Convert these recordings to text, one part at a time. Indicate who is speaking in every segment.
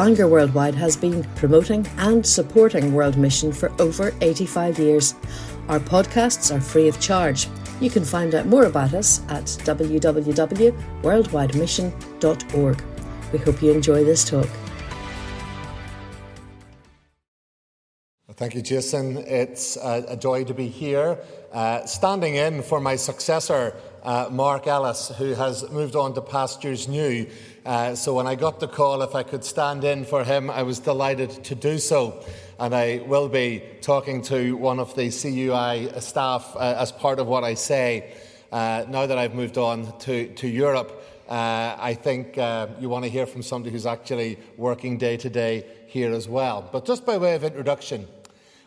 Speaker 1: Bangor Worldwide has been promoting and supporting World Mission for over 85 years. Our podcasts are free of charge. You can find out more about us at www.worldwidemission.org. We hope you enjoy this talk.
Speaker 2: Thank you, Jason. It's a, joy to be here, uh, standing in for my successor, uh, Mark Ellis, who has moved on to pastures new. Uh, so when I got the call if I could stand in for him, I was delighted to do so. And I will be talking to one of the CUI staff uh, as part of what I say. Uh, now that I've moved on to, to Europe, uh, I think uh, you want to hear from somebody who's actually working day to day here as well. But just by way of introduction,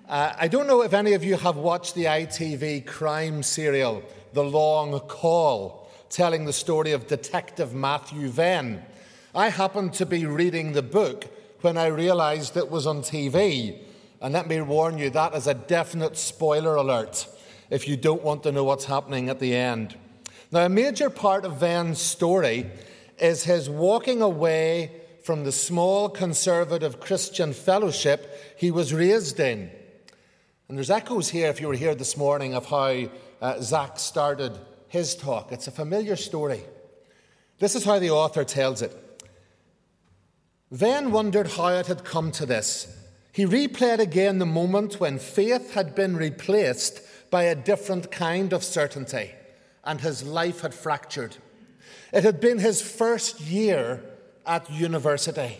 Speaker 2: I don't know if any of you have watched the ITV crime serial, The Long Call, telling the story of Detective Matthew Venn. I happened to be reading the book when I realised it was on TV. And let me warn you, that is a definite spoiler alert if you don't want to know what's happening at the end. Now, a major part of Venn's story is his walking away from the small conservative Christian fellowship he was raised in. And there's echoes here, if you were here this morning, of how uh, Zach started his talk. It's a familiar story. This is how the author tells it. Venn wondered how it had come to this. He replayed again the moment when faith had been replaced by a different kind of certainty and his life had fractured. It had been his first year at university.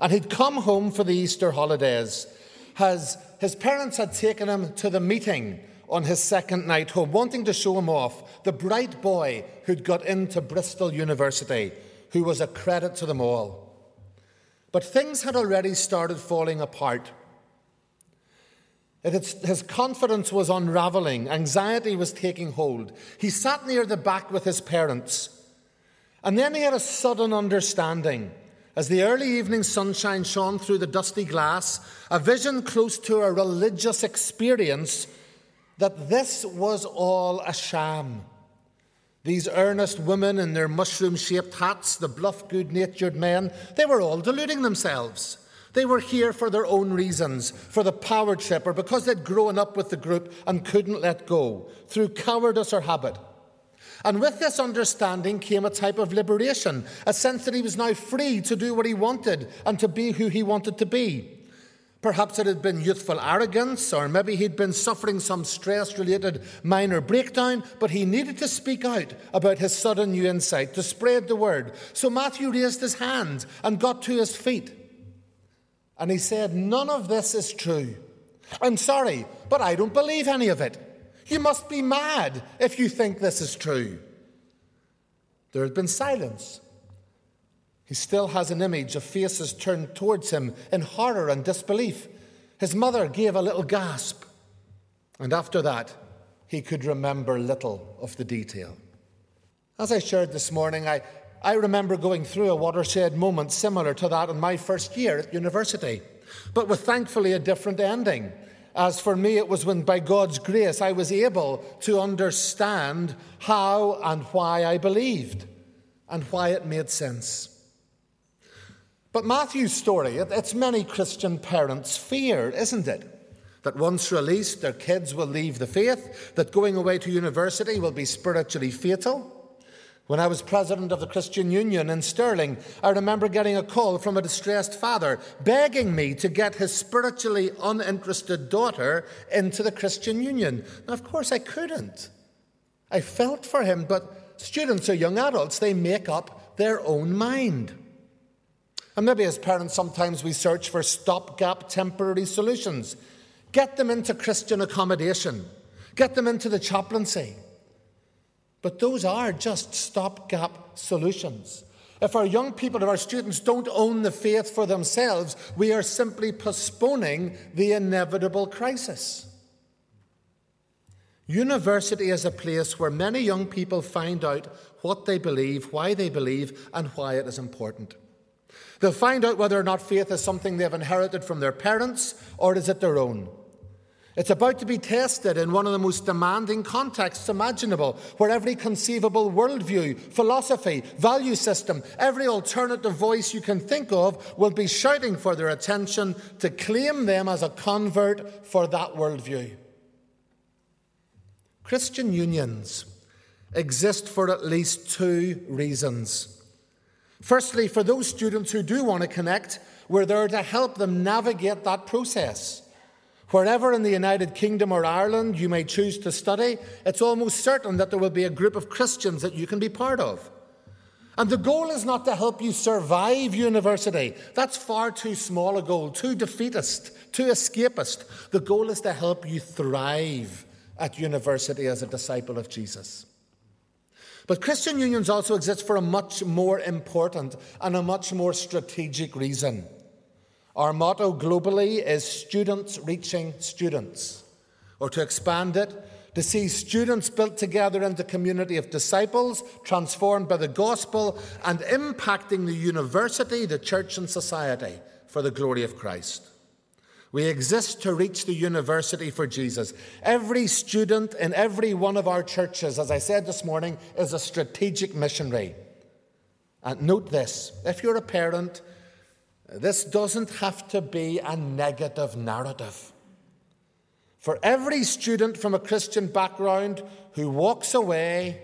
Speaker 2: And he'd come home for the Easter holidays. Has his parents had taken him to the meeting on his second night home, wanting to show him off, the bright boy who'd got into Bristol University, who was a credit to them all. But things had already started falling apart. Had, his confidence was unraveling, anxiety was taking hold. He sat near the back with his parents, and then he had a sudden understanding as the early evening sunshine shone through the dusty glass, a vision close to a religious experience that this was all a sham. These earnest women in their mushroom shaped hats, the bluff, good natured men, they were all deluding themselves. They were here for their own reasons, for the power trip, or because they'd grown up with the group and couldn't let go, through cowardice or habit. And with this understanding came a type of liberation, a sense that he was now free to do what he wanted and to be who he wanted to be. Perhaps it had been youthful arrogance, or maybe he'd been suffering some stress related minor breakdown, but he needed to speak out about his sudden new insight, to spread the word. So Matthew raised his hand and got to his feet. And he said, None of this is true. I'm sorry, but I don't believe any of it. You must be mad if you think this is true. There had been silence. He still has an image of faces turned towards him in horror and disbelief. His mother gave a little gasp, and after that, he could remember little of the detail. As I shared this morning, I, I remember going through a watershed moment similar to that in my first year at university, but with thankfully a different ending. As for me, it was when, by God's grace, I was able to understand how and why I believed and why it made sense. But Matthew's story, it's many Christian parents' fear, isn't it? That once released, their kids will leave the faith, that going away to university will be spiritually fatal when I was president of the Christian Union in Stirling, I remember getting a call from a distressed father begging me to get his spiritually uninterested daughter into the Christian Union. Now, of course, I couldn't. I felt for him, but students or young adults, they make up their own mind. And maybe as parents, sometimes we search for stopgap temporary solutions. Get them into Christian accommodation, get them into the chaplaincy. But those are just stopgap solutions. If our young people, if our students don't own the faith for themselves, we are simply postponing the inevitable crisis. University is a place where many young people find out what they believe, why they believe, and why it is important. They'll find out whether or not faith is something they've inherited from their parents or is it their own. It's about to be tested in one of the most demanding contexts imaginable, where every conceivable worldview, philosophy, value system, every alternative voice you can think of will be shouting for their attention to claim them as a convert for that worldview. Christian unions exist for at least two reasons. Firstly, for those students who do want to connect, we're there to help them navigate that process. Wherever in the United Kingdom or Ireland you may choose to study, it's almost certain that there will be a group of Christians that you can be part of. And the goal is not to help you survive university. That's far too small a goal, too defeatist, too escapist. The goal is to help you thrive at university as a disciple of Jesus. But Christian unions also exist for a much more important and a much more strategic reason. Our motto globally is students reaching students, or to expand it, to see students built together into community of disciples, transformed by the gospel, and impacting the university, the church, and society for the glory of Christ. We exist to reach the university for Jesus. Every student in every one of our churches, as I said this morning, is a strategic missionary. And note this if you're a parent, this doesn't have to be a negative narrative. For every student from a Christian background who walks away,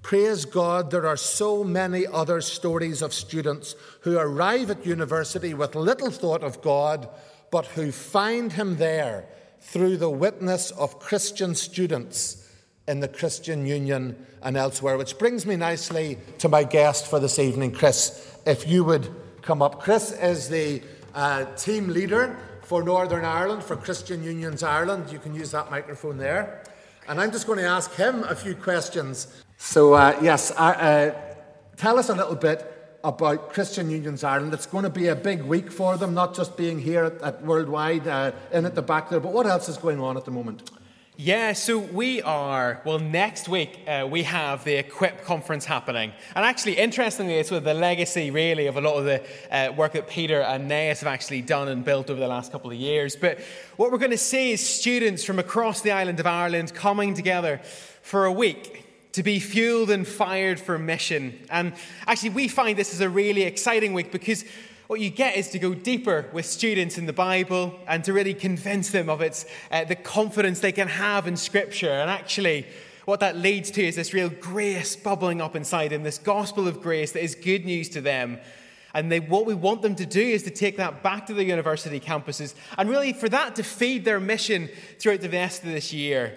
Speaker 2: praise God, there are so many other stories of students who arrive at university with little thought of God, but who find Him there through the witness of Christian students in the Christian Union and elsewhere. Which brings me nicely to my guest for this evening, Chris. If you would come up. Chris is the uh, team leader for Northern Ireland, for Christian Unions Ireland. You can use that microphone there. And I'm just going to ask him a few questions. So, uh, yes, uh, tell us a little bit about Christian Unions Ireland. It's going to be a big week for them, not just being here at, at Worldwide, uh, in at the back there, but what else is going on at the moment?
Speaker 3: Yeah, so we are, well, next week uh, we have the Equip conference happening. And actually, interestingly, it's with the legacy, really, of a lot of the uh, work that Peter and Naas have actually done and built over the last couple of years. But what we're going to see is students from across the island of Ireland coming together for a week to be fueled and fired for mission. And actually, we find this is a really exciting week because what you get is to go deeper with students in the Bible and to really convince them of its, uh, the confidence they can have in Scripture. And actually, what that leads to is this real grace bubbling up inside them, this gospel of grace that is good news to them. And they, what we want them to do is to take that back to the university campuses and really for that to feed their mission throughout the rest of this year.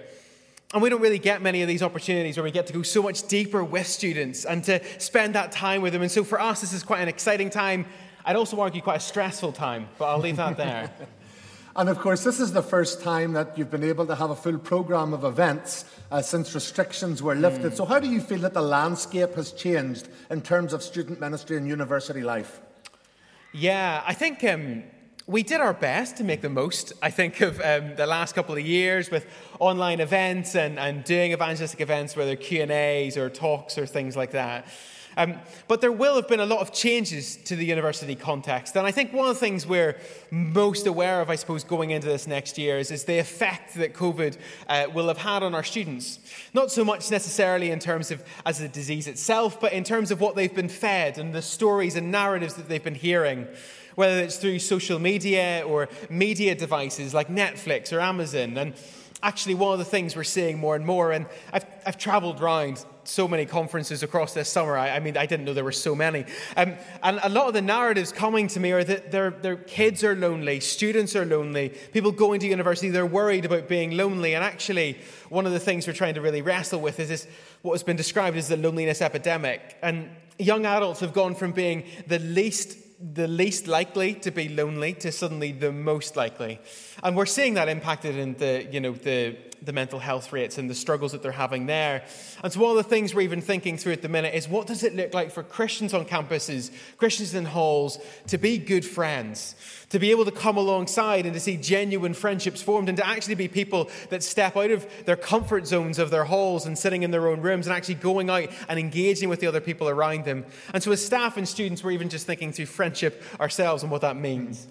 Speaker 3: And we don't really get many of these opportunities where we get to go so much deeper with students and to spend that time with them. And so for us, this is quite an exciting time I'd also argue quite a stressful time, but I'll leave that there.
Speaker 2: and of course, this is the first time that you've been able to have a full program of events uh, since restrictions were lifted. Mm. So, how do you feel that the landscape has changed in terms of student ministry and university life?
Speaker 3: Yeah, I think. Um, we did our best to make the most, I think, of um, the last couple of years with online events and, and doing evangelistic events, whether Q&As or talks or things like that. Um, but there will have been a lot of changes to the university context. And I think one of the things we're most aware of, I suppose, going into this next year is, is the effect that COVID uh, will have had on our students. Not so much necessarily in terms of as the disease itself, but in terms of what they've been fed and the stories and narratives that they've been hearing whether it's through social media or media devices like Netflix or Amazon. And actually, one of the things we're seeing more and more, and I've, I've traveled around so many conferences across this summer. I, I mean, I didn't know there were so many. Um, and a lot of the narratives coming to me are that their, their kids are lonely, students are lonely, people going to university, they're worried about being lonely. And actually, one of the things we're trying to really wrestle with is this, what has been described as the loneliness epidemic. And young adults have gone from being the least the least likely to be lonely to suddenly the most likely. And we're seeing that impacted in the, you know, the, the mental health rates and the struggles that they're having there. And so one of the things we're even thinking through at the minute is what does it look like for Christians on campuses, Christians in halls, to be good friends, to be able to come alongside and to see genuine friendships formed and to actually be people that step out of their comfort zones of their halls and sitting in their own rooms and actually going out and engaging with the other people around them. And so as staff and students, we're even just thinking through ourselves and what that means.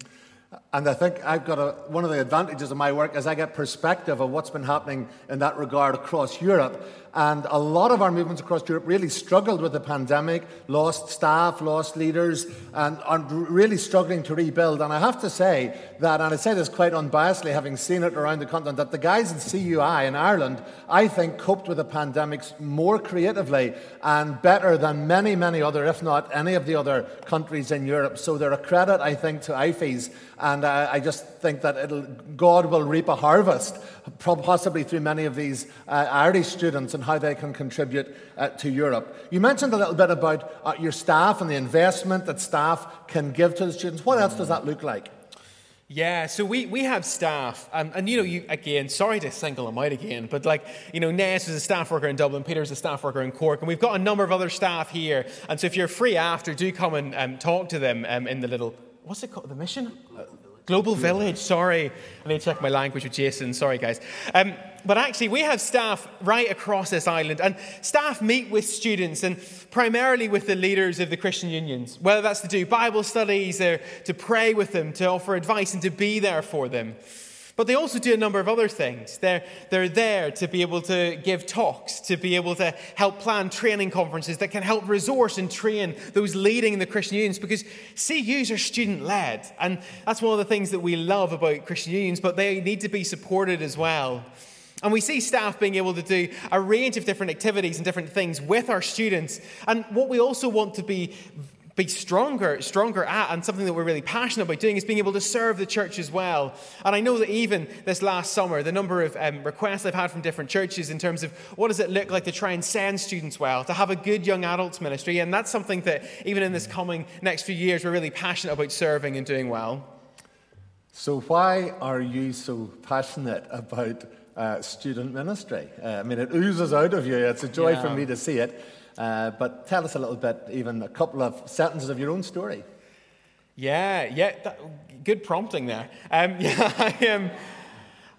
Speaker 2: And I think I've got a, one of the advantages of my work is I get perspective of what's been happening in that regard across Europe. And a lot of our movements across Europe really struggled with the pandemic, lost staff, lost leaders, and are really struggling to rebuild. And I have to say that, and I say this quite unbiasedly, having seen it around the continent, that the guys in CUI in Ireland, I think, coped with the pandemics more creatively and better than many, many other, if not any of the other countries in Europe. So they're a credit, I think, to IFES. And uh, I just think that God will reap a harvest, possibly through many of these uh, Irish students and how they can contribute uh, to Europe. You mentioned a little bit about uh, your staff and the investment that staff can give to the students. What else does that look like?
Speaker 3: Yeah, so we, we have staff, and, and you know, you again, sorry to single them out again, but like, you know, Ness is a staff worker in Dublin, Peter's a staff worker in Cork, and we've got a number of other staff here. And so if you're free after, do come and um, talk to them um, in the little, what's it called, the mission? Global Village, sorry. I need to check my language with Jason, sorry guys. Um, but actually, we have staff right across this island, and staff meet with students and primarily with the leaders of the Christian unions, whether that's to do Bible studies or to pray with them, to offer advice, and to be there for them. But they also do a number of other things. They're, they're there to be able to give talks, to be able to help plan training conferences that can help resource and train those leading in the Christian unions because CUs are student led. And that's one of the things that we love about Christian unions, but they need to be supported as well. And we see staff being able to do a range of different activities and different things with our students. And what we also want to be be stronger, stronger at, and something that we're really passionate about doing is being able to serve the church as well. And I know that even this last summer, the number of um, requests I've had from different churches in terms of what does it look like to try and send students well, to have a good young adults ministry, and that's something that even in this coming next few years, we're really passionate about serving and doing well.
Speaker 2: So, why are you so passionate about uh, student ministry. Uh, I mean, it oozes out of you. It's a joy yeah. for me to see it. Uh, but tell us a little bit, even a couple of sentences of your own story.
Speaker 3: Yeah, yeah, that, good prompting there. Um, yeah, I am.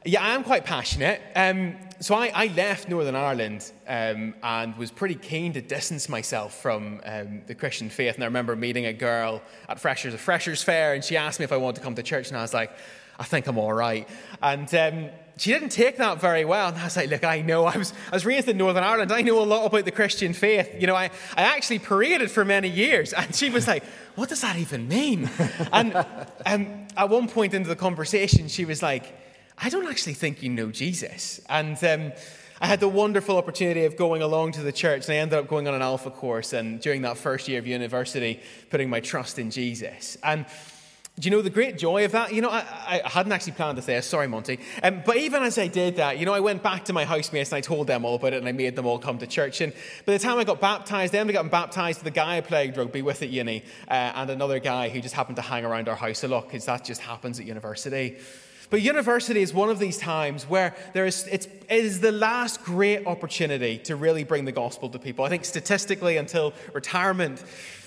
Speaker 3: Yeah, I am quite passionate. Um, so I, I, left Northern Ireland um, and was pretty keen to distance myself from um, the Christian faith. And I remember meeting a girl at Freshers, a Freshers Fair, and she asked me if I wanted to come to church, and I was like, I think I'm all right. And um, she didn't take that very well. And I was like, look, I know. I was, I was raised in Northern Ireland. I know a lot about the Christian faith. You know, I, I actually paraded for many years. And she was like, what does that even mean? and um, at one point into the conversation, she was like, I don't actually think you know Jesus. And um, I had the wonderful opportunity of going along to the church. And I ended up going on an alpha course. And during that first year of university, putting my trust in Jesus. And do you know the great joy of that? You know, I, I hadn't actually planned to this. Sorry, Monty. Um, but even as I did that, you know, I went back to my housemates and I told them all about it and I made them all come to church. And by the time I got baptized, they ended up getting baptized the guy I played rugby with at uni uh, and another guy who just happened to hang around our house a lot because that just happens at university. But university is one of these times where there is, it's, it is the last great opportunity to really bring the gospel to people. I think statistically, until retirement,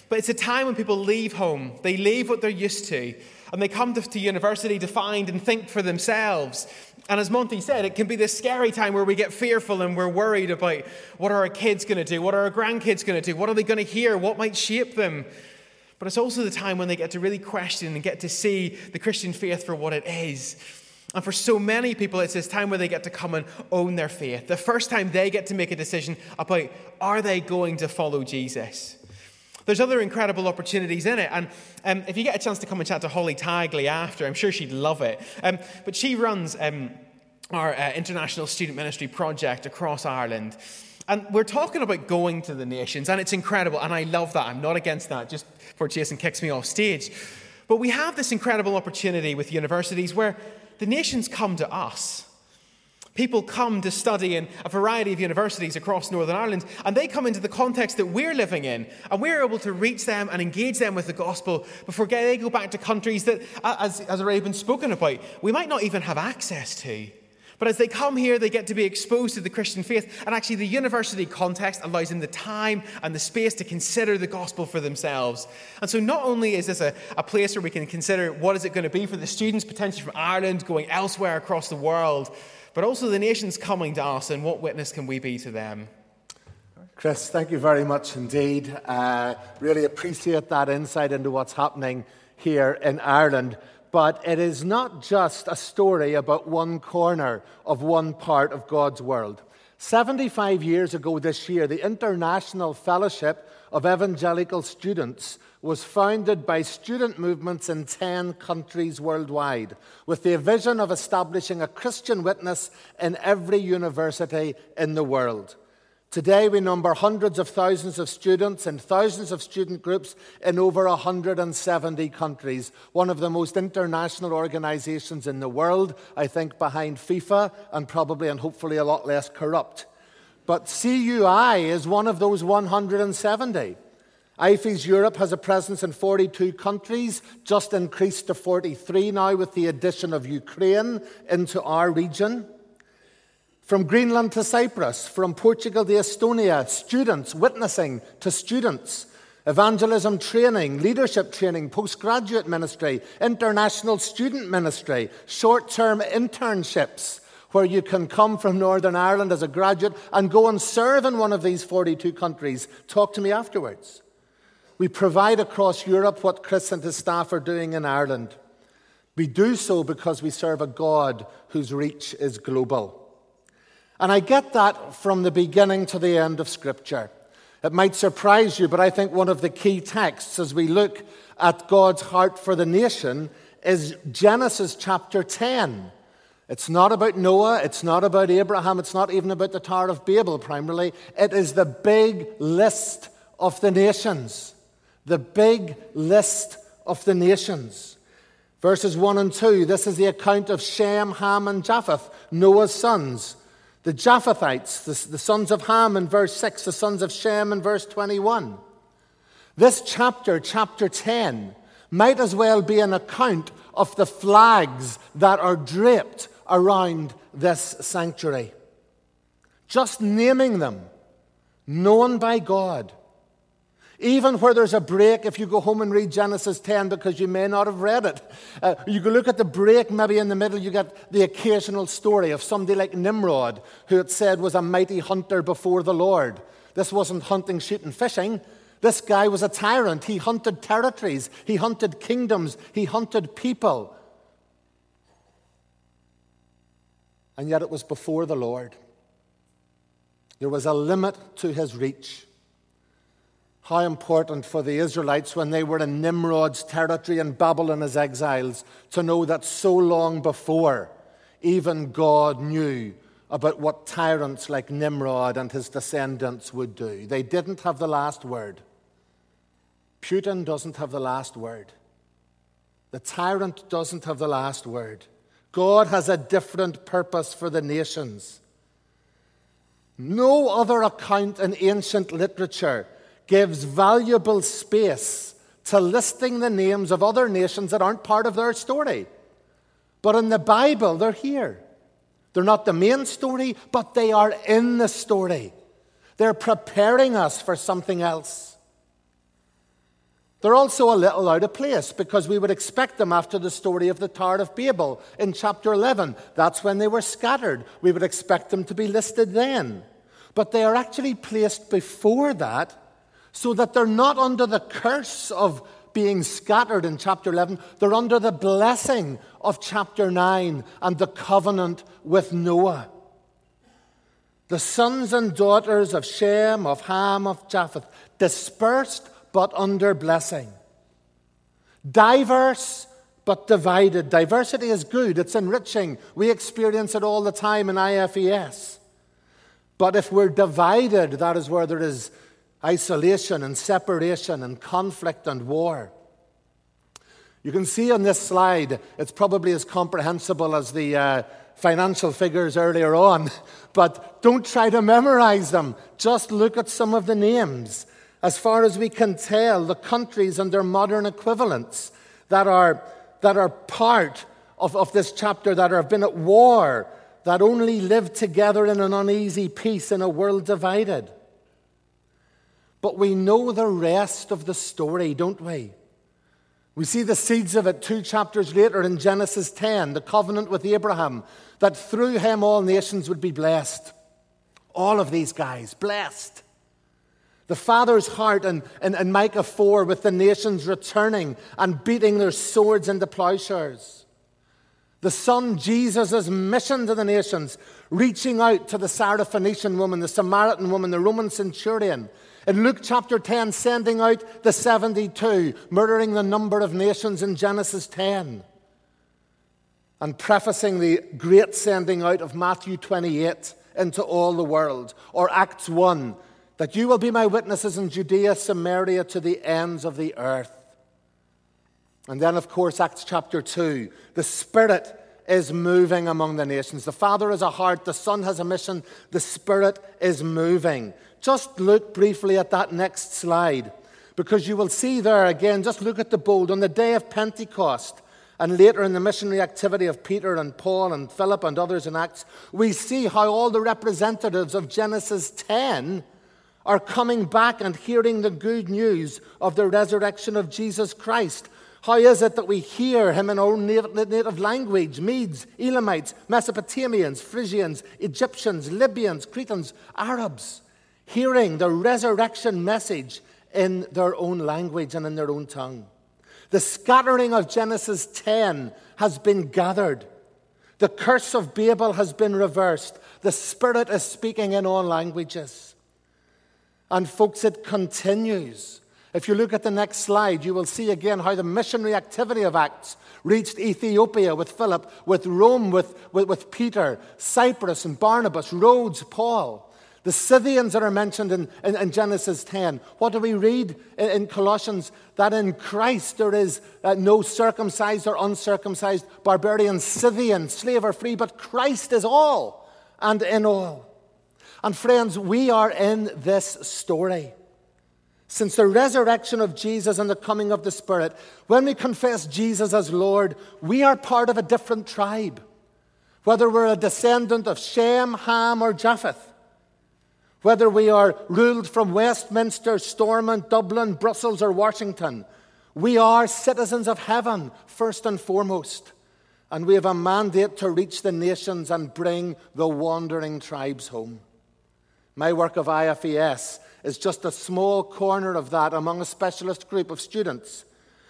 Speaker 3: but it's a time when people leave home, they leave what they're used to, and they come to, to university to find and think for themselves. And as Monty said, it can be this scary time where we get fearful and we're worried about what are our kids going to do? What are our grandkids going to do? What are they going to hear? What might shape them? But it's also the time when they get to really question and get to see the Christian faith for what it is. And for so many people, it's this time where they get to come and own their faith. The first time they get to make a decision about are they going to follow Jesus? There's other incredible opportunities in it. And um, if you get a chance to come and chat to Holly Tagley after, I'm sure she'd love it. Um, but she runs um, our uh, international student ministry project across Ireland. And we're talking about going to the nations, and it's incredible. And I love that. I'm not against that, just before Jason kicks me off stage. But we have this incredible opportunity with universities where the nations come to us. People come to study in a variety of universities across Northern Ireland, and they come into the context that we're living in, and we're able to reach them and engage them with the gospel before they go back to countries that, as has already been spoken about, we might not even have access to. But as they come here, they get to be exposed to the Christian faith, and actually, the university context allows them the time and the space to consider the gospel for themselves. And so, not only is this a, a place where we can consider what is it going to be for the students potentially from Ireland going elsewhere across the world, but also the nations coming to us, and what witness can we be to them?
Speaker 2: Chris, thank you very much indeed. Uh, really appreciate that insight into what's happening here in Ireland. but it is not just a story about one corner of one part of God's world. 75 years ago this year, the International Fellowship of Evangelical Students was founded by student movements in 10 countries worldwide with the vision of establishing a Christian witness in every university in the world. Today, we number hundreds of thousands of students and thousands of student groups in over 170 countries. One of the most international organizations in the world, I think, behind FIFA and probably and hopefully a lot less corrupt. But CUI is one of those 170. IFES Europe has a presence in 42 countries, just increased to 43 now with the addition of Ukraine into our region. From Greenland to Cyprus, from Portugal to Estonia, students witnessing to students, evangelism training, leadership training, postgraduate ministry, international student ministry, short term internships, where you can come from Northern Ireland as a graduate and go and serve in one of these 42 countries. Talk to me afterwards. We provide across Europe what Chris and his staff are doing in Ireland. We do so because we serve a God whose reach is global. And I get that from the beginning to the end of Scripture. It might surprise you, but I think one of the key texts as we look at God's heart for the nation is Genesis chapter 10. It's not about Noah, it's not about Abraham, it's not even about the Tower of Babel primarily. It is the big list of the nations. The big list of the nations. Verses 1 and 2, this is the account of Shem, Ham, and Japheth, Noah's sons. The Japhethites, the, the sons of Ham in verse 6, the sons of Shem in verse 21. This chapter, chapter 10, might as well be an account of the flags that are draped around this sanctuary. Just naming them, known by God, even where there's a break, if you go home and read Genesis 10 because you may not have read it, uh, you can look at the break, maybe in the middle, you get the occasional story of somebody like Nimrod, who it said was a mighty hunter before the Lord. This wasn't hunting, shooting, fishing. This guy was a tyrant. He hunted territories, he hunted kingdoms, he hunted people. And yet it was before the Lord. There was a limit to his reach how important for the Israelites when they were in Nimrod's territory in Babylon as exiles to know that so long before, even God knew about what tyrants like Nimrod and his descendants would do. They didn't have the last word. Putin doesn't have the last word. The tyrant doesn't have the last word. God has a different purpose for the nations. No other account in ancient literature gives valuable space to listing the names of other nations that aren't part of their story. But in the Bible, they're here. They're not the main story, but they are in the story. They're preparing us for something else. They're also a little out of place because we would expect them after the story of the Tower of Babel in chapter 11. That's when they were scattered. We would expect them to be listed then. But they are actually placed before that so that they're not under the curse of being scattered in chapter 11. They're under the blessing of chapter 9 and the covenant with Noah. The sons and daughters of Shem, of Ham, of Japheth, dispersed but under blessing. Diverse but divided. Diversity is good, it's enriching. We experience it all the time in IFES. But if we're divided, that is where there is isolation and separation and conflict and war. You can see on this slide, it's probably as comprehensible as the uh, financial figures earlier on, but don't try to memorize them. Just look at some of the names. As far as we can tell, the countries and their modern equivalents that are, that are part of, of this chapter that have been at war, that only live together in an uneasy peace in a world divided. But we know the rest of the story, don't we? We see the seeds of it two chapters later in Genesis 10, the covenant with Abraham, that through him all nations would be blessed. All of these guys, blessed. The Father's heart in, in, in Micah 4 with the nations returning and beating their swords into plowshares. The Son, Jesus' mission to the nations, reaching out to the Syrophoenician woman, the Samaritan woman, the Roman centurion. In Luke chapter 10, sending out the 72, murdering the number of nations in Genesis 10. And prefacing the great sending out of Matthew 28 into all the world. Or Acts 1, that you will be my witnesses in Judea, Samaria, to the ends of the earth. And then, of course, Acts chapter 2. The Spirit is moving among the nations. The Father has a heart, the Son has a mission, the Spirit is moving. Just look briefly at that next slide, because you will see there again, just look at the bold. On the day of Pentecost, and later in the missionary activity of Peter and Paul and Philip and others in Acts, we see how all the representatives of Genesis 10 are coming back and hearing the good news of the resurrection of Jesus Christ. How is it that we hear him in our native language? Medes, Elamites, Mesopotamians, Phrygians, Egyptians, Libyans, Cretans, Arabs, hearing the resurrection message in their own language and in their own tongue. The scattering of Genesis 10 has been gathered. The curse of Babel has been reversed. The Spirit is speaking in all languages. And, folks, it continues. If you look at the next slide, you will see again how the missionary activity of Acts reached Ethiopia with Philip, with Rome with, with, with Peter, Cyprus and Barnabas, Rhodes, Paul. The Scythians that are mentioned in, in, in Genesis 10. What do we read in, in Colossians? That in Christ there is uh, no circumcised or uncircumcised, barbarian, Scythian, slave or free, but Christ is all and in all. And friends, we are in this story. Since the resurrection of Jesus and the coming of the Spirit, when we confess Jesus as Lord, we are part of a different tribe. Whether we're a descendant of Shem, Ham, or Japheth, whether we are ruled from Westminster, Stormont, Dublin, Brussels, or Washington, we are citizens of heaven, first and foremost. And we have a mandate to reach the nations and bring the wandering tribes home. My work of IFES is just a small corner of that among a specialist group of students.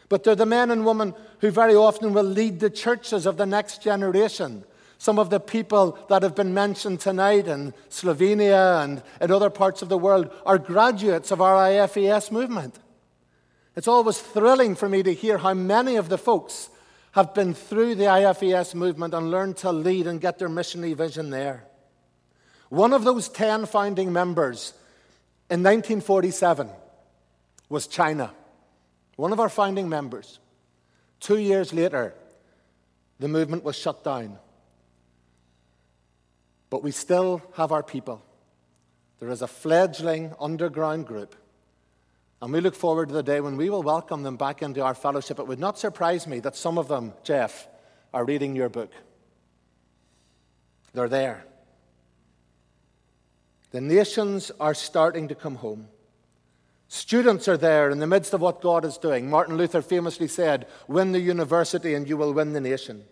Speaker 2: But they're the men and women who very often will lead the churches of the next generation. Some of the people that have been mentioned tonight in Slovenia and in other parts of the world are graduates of our IFES movement. It's always thrilling for me to hear how many of the folks have been through the IFES movement and learned to lead and get their missionary vision there. One of those 10 founding members in 1947 was China, one of our founding members. Two years later, the movement was shut down. But we still have our people. There is a fledgling underground group. And we look forward to the day when we will welcome them back into our fellowship. It would not surprise me that some of them, Jeff, are reading your book. They're there. The nations are starting to come home. Students are there in the midst of what God is doing. Martin Luther famously said, Win the university and you will win the nation.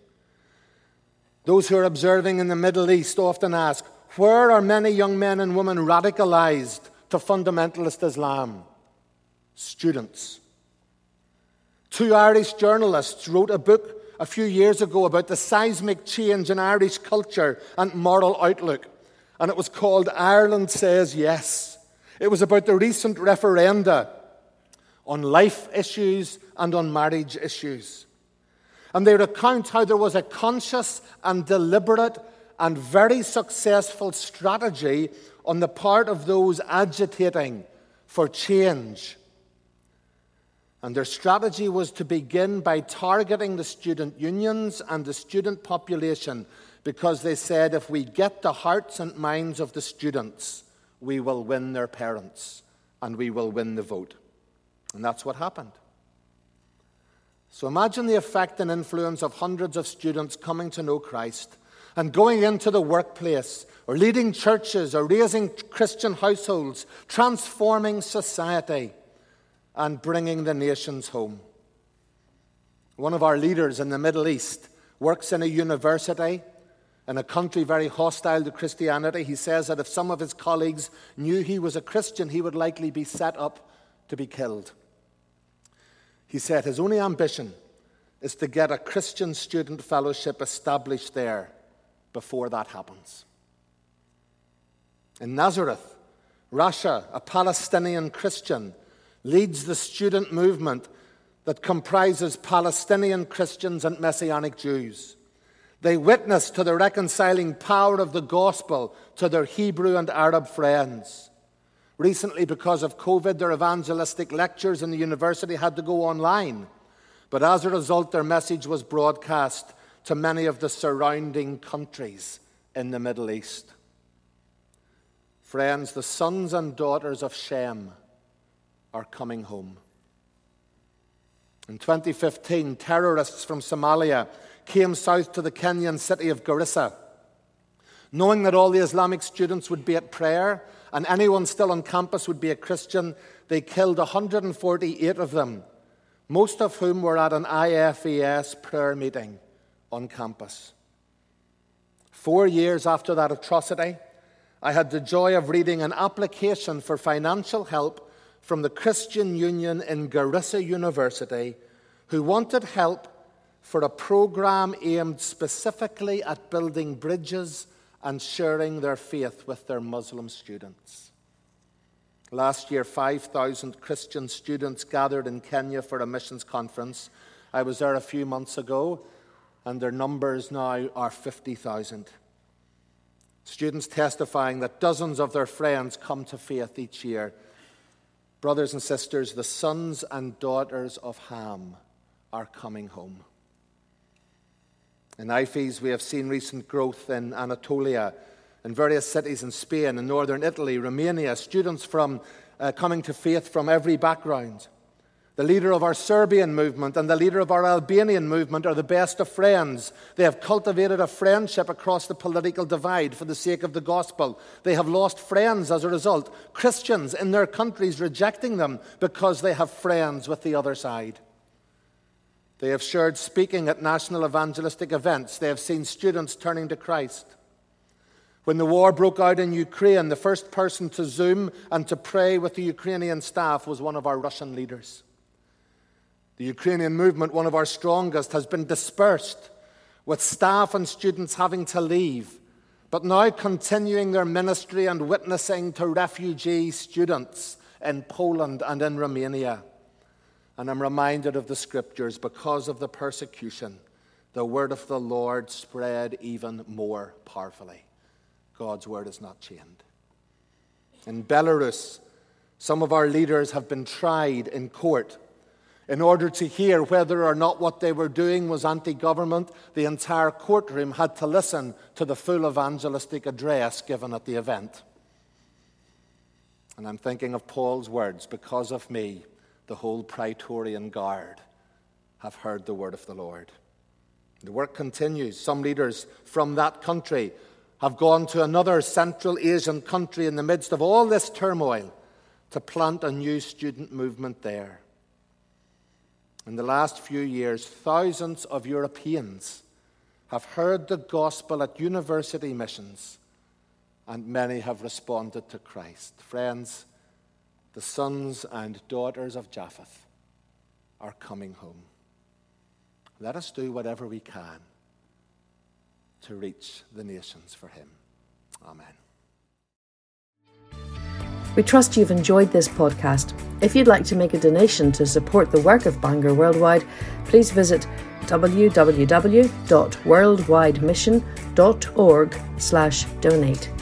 Speaker 2: Those who are observing in the Middle East often ask, Where are many young men and women radicalized to fundamentalist Islam? Students. Two Irish journalists wrote a book a few years ago about the seismic change in Irish culture and moral outlook and it was called Ireland Says Yes. It was about the recent referenda on life issues and on marriage issues. And they recount how there was a conscious and deliberate and very successful strategy on the part of those agitating for change. And their strategy was to begin by targeting the student unions and the student population because they said if we get the hearts and minds of the students, we will win their parents and we will win the vote. And that's what happened. So imagine the effect and influence of hundreds of students coming to know Christ and going into the workplace or leading churches or raising Christian households, transforming society and bringing the nations home. One of our leaders in the Middle East works in a university In a country very hostile to Christianity, he says that if some of his colleagues knew he was a Christian, he would likely be set up to be killed. He said his only ambition is to get a Christian student fellowship established there before that happens. In Nazareth, Rasha, a Palestinian Christian, leads the student movement that comprises Palestinian Christians and Messianic Jews. They witness to the reconciling power of the gospel to their Hebrew and Arab friends. Recently, because of COVID, their evangelistic lectures in the university had to go online. But as a result, their message was broadcast to many of the surrounding countries in the Middle East. Friends, the sons and daughters of Shem are coming home. In 2015, terrorists from Somalia came south to the Kenyan city of Garissa. Knowing that all the Islamic students would be at prayer and anyone still on campus would be a Christian, they killed 148 of them, most of whom were at an IFES prayer meeting on campus. Four years after that atrocity, I had the joy of reading an application for financial help from the Christian Union in Garissa University who wanted help for a program aimed specifically at building bridges and sharing their faith with their Muslim students. Last year, 5,000 Christian students gathered in Kenya for a missions conference. I was there a few months ago, and their numbers now are 50,000. Students testifying that dozens of their friends come to faith each year Brothers and sisters, the sons and daughters of Ham are coming home. In IFES, we have seen recent growth in Anatolia, in various cities in Spain, in northern Italy, Romania, students from uh, coming to faith from every background. The leader of our Serbian movement and the leader of our Albanian movement are the best of friends. They have cultivated a friendship across the political divide for the sake of the gospel. They have lost friends as a result. Christians in their countries rejecting them because they have friends with the other side. They have shared speaking at national evangelistic events. They have seen students turning to Christ. When the war broke out in Ukraine, the first person to Zoom and to pray with the Ukrainian staff was one of our Russian leaders. The Ukrainian movement, one of our strongest, has been dispersed, with staff and students having to leave, but now continuing their ministry and witnessing to refugee students in Poland and in Romania. And I'm reminded of the scriptures because of the persecution, the word of the Lord spread even more powerfully. God's word is not chained. In Belarus, some of our leaders have been tried in court in order to hear whether or not what they were doing was anti government, the entire courtroom had to listen to the full evangelistic address given at the event. And I'm thinking of Paul's words because of me, the whole Praetorian Guard have heard the word of the Lord. The work continues. Some leaders from that country have gone to another Central Asian country in the midst of all this turmoil to plant a new student movement there. In the last few years, thousands of Europeans have heard the gospel at university missions, and many have responded to Christ. Friends, the sons and daughters of Japheth are coming home. Let us do whatever we can to reach the nations for him. Amen.
Speaker 1: We trust you've enjoyed this podcast. If you'd like to make a donation to support the work of Bangor Worldwide, please visit www.worldwidemission.org/donate.